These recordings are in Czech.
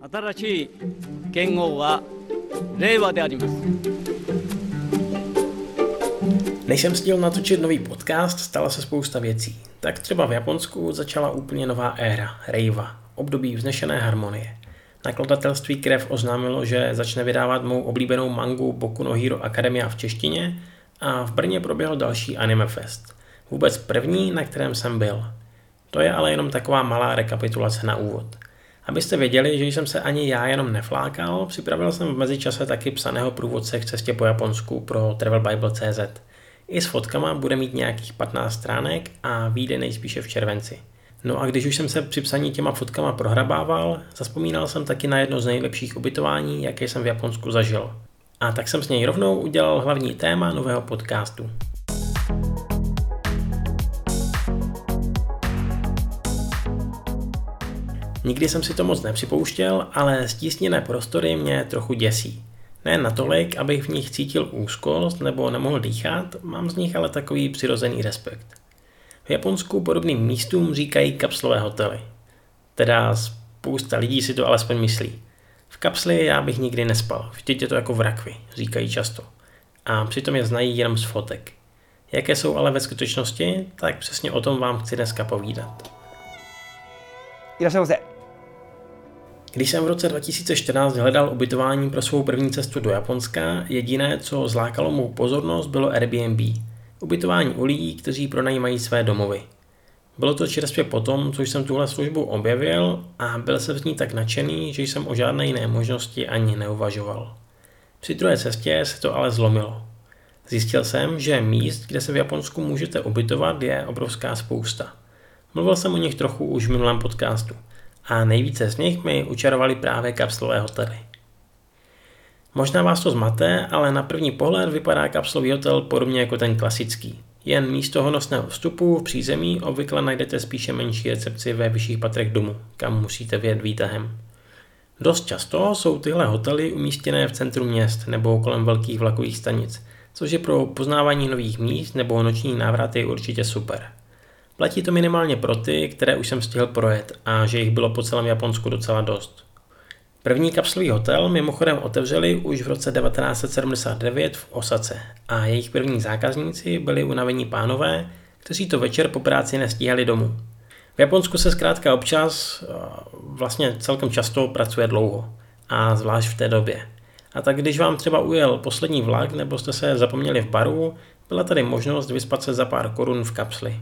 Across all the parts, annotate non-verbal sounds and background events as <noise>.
新しい元号は令和であります Než jsem stihl natočit nový podcast, stala se spousta věcí. Tak třeba v Japonsku začala úplně nová éra, Reiva, období vznešené harmonie. Nakladatelství Krev oznámilo, že začne vydávat mou oblíbenou mangu Boku no Hero Academia v češtině a v Brně proběhl další Anime Fest. Vůbec první, na kterém jsem byl. To je ale jenom taková malá rekapitulace na úvod. Abyste věděli, že jsem se ani já jenom neflákal, připravil jsem v mezičase taky psaného průvodce k cestě po Japonsku pro travelbible.cz. I s fotkama bude mít nějakých 15 stránek a vyjde nejspíše v červenci. No a když už jsem se při psaní těma fotkama prohrabával, zaspomínal jsem taky na jedno z nejlepších ubytování, jaké jsem v Japonsku zažil. A tak jsem s něj rovnou udělal hlavní téma nového podcastu. Nikdy jsem si to moc nepřipouštěl, ale stísněné prostory mě trochu děsí. Ne natolik, abych v nich cítil úzkost nebo nemohl dýchat, mám z nich ale takový přirozený respekt. V Japonsku podobným místům říkají kapslové hotely. Teda spousta lidí si to alespoň myslí. V kapsli já bych nikdy nespal, vždyť je to jako v rakvi, říkají často. A přitom je znají jenom z fotek. Jaké jsou ale ve skutečnosti, tak přesně o tom vám chci dneska povídat. いらっしゃいませ Když jsem v roce 2014 hledal ubytování pro svou první cestu do Japonska, jediné, co zlákalo mou pozornost, bylo Airbnb. Ubytování u lidí, kteří pronajímají své domovy. Bylo to čerstvě potom, co jsem tuhle službu objevil a byl jsem z ní tak nadšený, že jsem o žádné jiné možnosti ani neuvažoval. Při druhé cestě se to ale zlomilo. Zjistil jsem, že míst, kde se v Japonsku můžete ubytovat, je obrovská spousta. Mluvil jsem o nich trochu už v minulém podcastu a nejvíce z nich mi učarovali právě kapslové hotely. Možná vás to zmate, ale na první pohled vypadá kapslový hotel podobně jako ten klasický. Jen místo honosného vstupu v přízemí obvykle najdete spíše menší recepci ve vyšších patrech domu, kam musíte vjet výtahem. Dost často jsou tyhle hotely umístěné v centru měst nebo kolem velkých vlakových stanic, což je pro poznávání nových míst nebo noční návraty určitě super. Platí to minimálně pro ty, které už jsem stihl projet a že jich bylo po celém Japonsku docela dost. První kapslový hotel mimochodem otevřeli už v roce 1979 v Osace a jejich první zákazníci byli unavení pánové, kteří to večer po práci nestíhali domů. V Japonsku se zkrátka občas, vlastně celkem často pracuje dlouho a zvlášť v té době. A tak když vám třeba ujel poslední vlak nebo jste se zapomněli v baru, byla tady možnost vyspat se za pár korun v kapsli.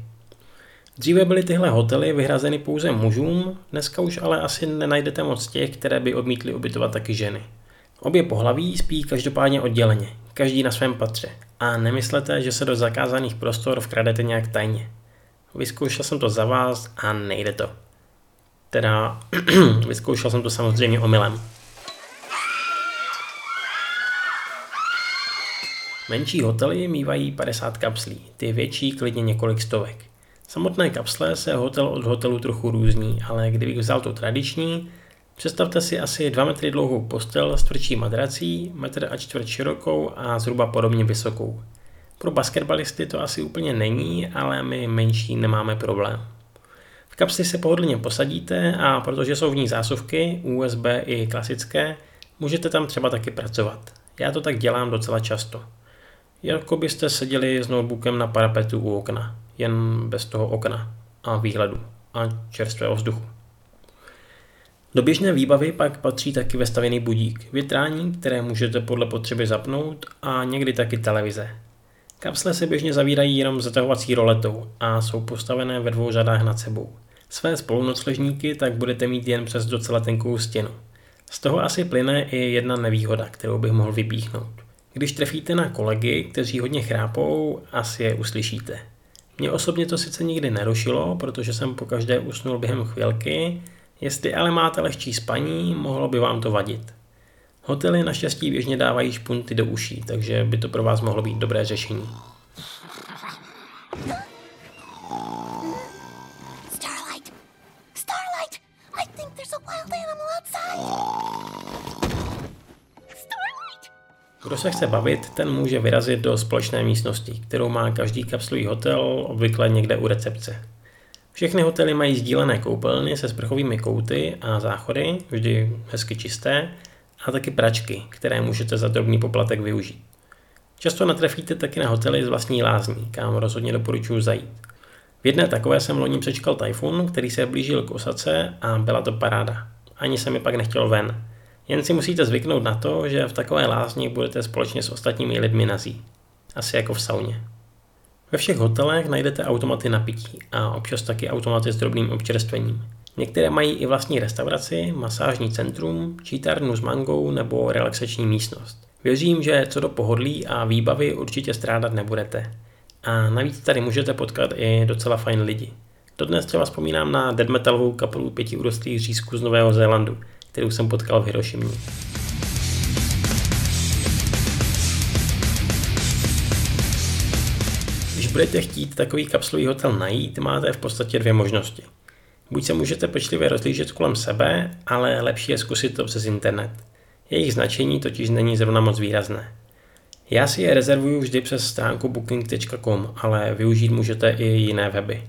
Dříve byly tyhle hotely vyhrazeny pouze mužům, dneska už ale asi nenajdete moc těch, které by odmítly ubytovat taky ženy. Obě pohlaví spí každopádně odděleně, každý na svém patře. A nemyslete, že se do zakázaných prostor vkradete nějak tajně. Vyzkoušel jsem to za vás a nejde to. Teda, <clears throat> vyzkoušel jsem to samozřejmě omylem. Menší hotely mývají 50 kapslí, ty větší klidně několik stovek. Samotné kapsle se hotel od hotelu trochu různí, ale kdybych vzal tu tradiční, představte si asi 2 metry dlouhou postel s tvrdší madrací, metr a čtvrt širokou a zhruba podobně vysokou. Pro basketbalisty to asi úplně není, ale my menší nemáme problém. V kapsli se pohodlně posadíte a protože jsou v ní zásuvky, USB i klasické, můžete tam třeba taky pracovat. Já to tak dělám docela často. Jako byste seděli s notebookem na parapetu u okna jen bez toho okna a výhledu a čerstvého vzduchu. Do běžné výbavy pak patří taky vestavěný budík, větrání, které můžete podle potřeby zapnout a někdy taky televize. Kapsle se běžně zavírají jenom zatahovací roletou a jsou postavené ve dvou řadách nad sebou. Své spolunocležníky tak budete mít jen přes docela tenkou stěnu. Z toho asi plyne i jedna nevýhoda, kterou bych mohl vypíchnout. Když trefíte na kolegy, kteří hodně chrápou, asi je uslyšíte. Mě osobně to sice nikdy nerušilo, protože jsem po každé usnul během chvilky, jestli ale máte lehčí spaní, mohlo by vám to vadit. Hotely naštěstí běžně dávají špunty do uší, takže by to pro vás mohlo být dobré řešení. Se chce bavit, ten může vyrazit do společné místnosti, kterou má každý kapslový hotel obvykle někde u recepce. Všechny hotely mají sdílené koupelny se sprchovými kouty a záchody, vždy hezky čisté, a taky pračky, které můžete za drobný poplatek využít. Často natrefíte taky na hotely z vlastní lázní, kam rozhodně doporučuji zajít. V jedné takové jsem loni přečkal tajfun, který se blížil k Osace a byla to paráda. Ani se mi pak nechtělo ven. Jen si musíte zvyknout na to, že v takové lázni budete společně s ostatními lidmi nazí. Asi jako v sauně. Ve všech hotelech najdete automaty na pití a občas taky automaty s drobným občerstvením. Některé mají i vlastní restauraci, masážní centrum, čítárnu s mangou nebo relaxační místnost. Věřím, že co do pohodlí a výbavy určitě strádat nebudete. A navíc tady můžete potkat i docela fajn lidi. Dodnes třeba vzpomínám na dead metalovou kapelu pěti urostlých řízků z Nového Zélandu, kterou jsem potkal v Hirošimě. Když budete chtít takový kapslový hotel najít, máte v podstatě dvě možnosti. Buď se můžete pečlivě rozlížet kolem sebe, ale lepší je zkusit to přes internet. Jejich značení totiž není zrovna moc výrazné. Já si je rezervuju vždy přes stránku booking.com, ale využít můžete i jiné weby.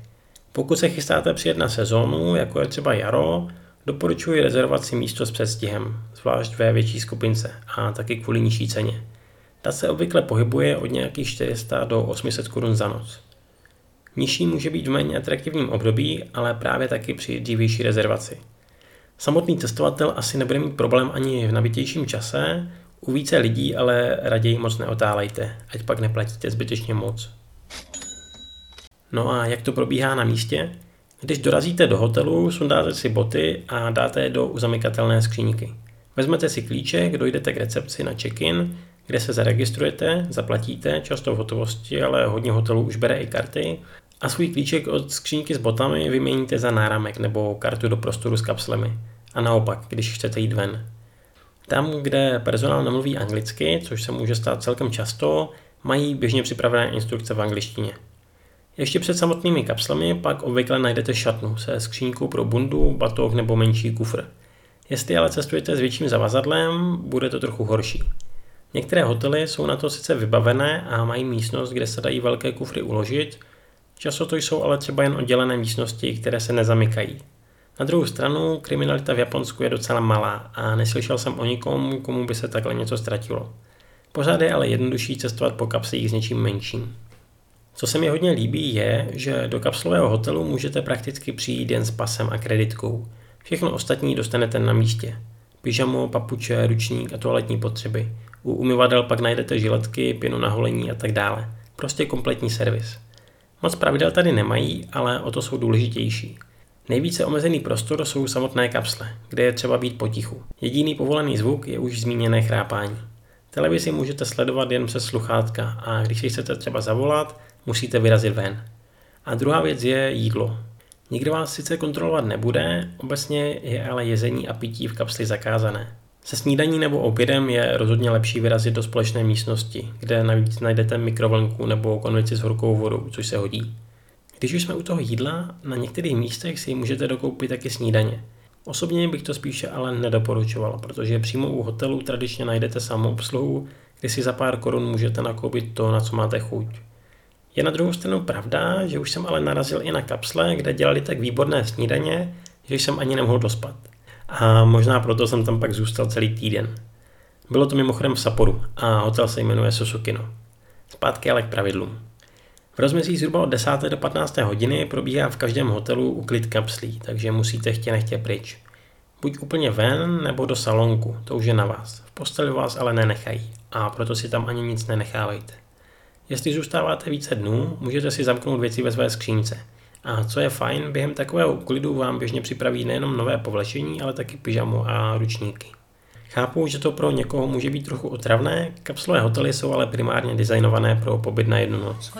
Pokud se chystáte přijet na sezónu, jako je třeba jaro, doporučuji rezervovat si místo s předstihem, zvlášť ve větší skupince a taky kvůli nižší ceně. Ta se obvykle pohybuje od nějakých 400 do 800 korun za noc. Nižší může být v méně atraktivním období, ale právě taky při dřívější rezervaci. Samotný cestovatel asi nebude mít problém ani v nabitějším čase, u více lidí ale raději moc neotálejte, ať pak neplatíte zbytečně moc. No a jak to probíhá na místě? Když dorazíte do hotelu, sundáte si boty a dáte je do uzamykatelné skříňky. Vezmete si klíček, dojdete k recepci na check-in, kde se zaregistrujete, zaplatíte, často v hotovosti, ale hodně hotelů už bere i karty, a svůj klíček od skříňky s botami vyměníte za náramek nebo kartu do prostoru s kapslemi. A naopak, když chcete jít ven. Tam, kde personál nemluví anglicky, což se může stát celkem často, mají běžně připravené instrukce v angličtině. Ještě před samotnými kapslemi pak obvykle najdete šatnu se skřínkou pro bundu, batoh nebo menší kufr. Jestli ale cestujete s větším zavazadlem, bude to trochu horší. Některé hotely jsou na to sice vybavené a mají místnost, kde se dají velké kufry uložit, často to jsou ale třeba jen oddělené místnosti, které se nezamykají. Na druhou stranu, kriminalita v Japonsku je docela malá a neslyšel jsem o nikom, komu by se takhle něco ztratilo. Pořád je ale jednodušší cestovat po kapslích s něčím menším. Co se mi hodně líbí je, že do kapslového hotelu můžete prakticky přijít jen s pasem a kreditkou. Všechno ostatní dostanete na místě. Pyžamo, papuče, ručník a toaletní potřeby. U umyvadel pak najdete žiletky, pěnu na holení a tak dále. Prostě kompletní servis. Moc pravidel tady nemají, ale o to jsou důležitější. Nejvíce omezený prostor jsou samotné kapsle, kde je třeba být potichu. Jediný povolený zvuk je už zmíněné chrápání. Televizi můžete sledovat jen přes sluchátka a když si chcete třeba zavolat, musíte vyrazit ven. A druhá věc je jídlo. Nikdo vás sice kontrolovat nebude, obecně je ale jezení a pití v kapsli zakázané. Se snídaní nebo obědem je rozhodně lepší vyrazit do společné místnosti, kde navíc najdete mikrovlnku nebo konvici s horkou vodou, což se hodí. Když už jsme u toho jídla, na některých místech si můžete dokoupit taky snídaně. Osobně bych to spíše ale nedoporučoval, protože přímo u hotelu tradičně najdete samoobsluhu, kdy si za pár korun můžete nakoupit to, na co máte chuť. Je na druhou stranu pravda, že už jsem ale narazil i na kapsle, kde dělali tak výborné snídaně, že jsem ani nemohl dospat. A možná proto jsem tam pak zůstal celý týden. Bylo to mimochodem v Saporu a hotel se jmenuje Susukino. Zpátky ale k pravidlům. V rozmezí zhruba od 10. do 15. hodiny probíhá v každém hotelu uklid kapslí, takže musíte chtě nechtě pryč. Buď úplně ven, nebo do salonku, to už je na vás. V posteli vás ale nenechají a proto si tam ani nic nenechávejte. Jestli zůstáváte více dnů, můžete si zamknout věci ve své skřínce. A co je fajn, během takového klidu vám běžně připraví nejenom nové povlečení, ale taky pyžamo a ručníky. Chápu, že to pro někoho může být trochu otravné, kapslové hotely jsou ale primárně designované pro pobyt na jednu noc.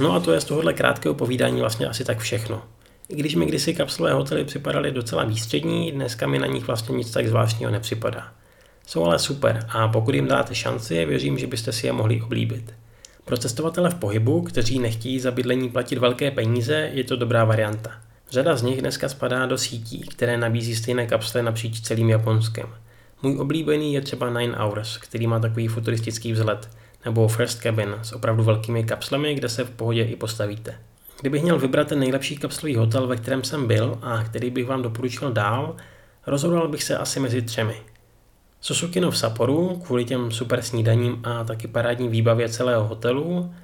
No a to je z tohohle krátkého povídání vlastně asi tak všechno. I když mi kdysi kapslové hotely připadaly docela výstřední, dneska mi na nich vlastně nic tak zvláštního nepřipadá. Jsou ale super a pokud jim dáte šanci, věřím, že byste si je mohli oblíbit. Pro cestovatele v pohybu, kteří nechtějí za bydlení platit velké peníze, je to dobrá varianta. Řada z nich dneska spadá do sítí, které nabízí stejné kapsle napříč celým Japonskem. Můj oblíbený je třeba Nine Hours, který má takový futuristický vzhled, nebo First Cabin s opravdu velkými kapslemi, kde se v pohodě i postavíte. Kdybych měl vybrat ten nejlepší kapslový hotel, ve kterém jsem byl a který bych vám doporučil dál, rozhodoval bych se asi mezi třemi. Susukino v Saporu kvůli těm super snídaním a taky parádní výbavě celého hotelu,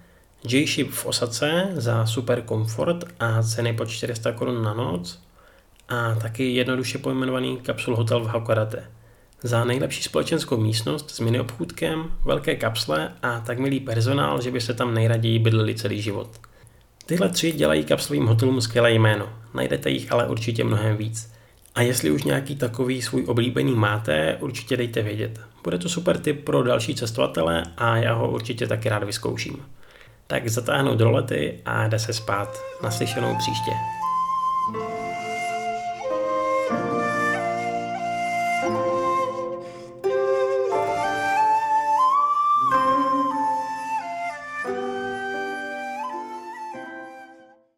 J-Ship v Osace za super komfort a ceny po 400 korun na noc a taky jednoduše pojmenovaný kapsul hotel v Hakodate. Za nejlepší společenskou místnost s mini obchůdkem, velké kapsle a tak milý personál, že by se tam nejraději bydleli celý život. Tyhle tři dělají kapslovým hotelům skvělé jméno, najdete jich ale určitě mnohem víc. A jestli už nějaký takový svůj oblíbený máte, určitě dejte vědět. Bude to super tip pro další cestovatele a já ho určitě taky rád vyzkouším. Tak zatáhnout rolety a jde se spát. Naslyšenou příště.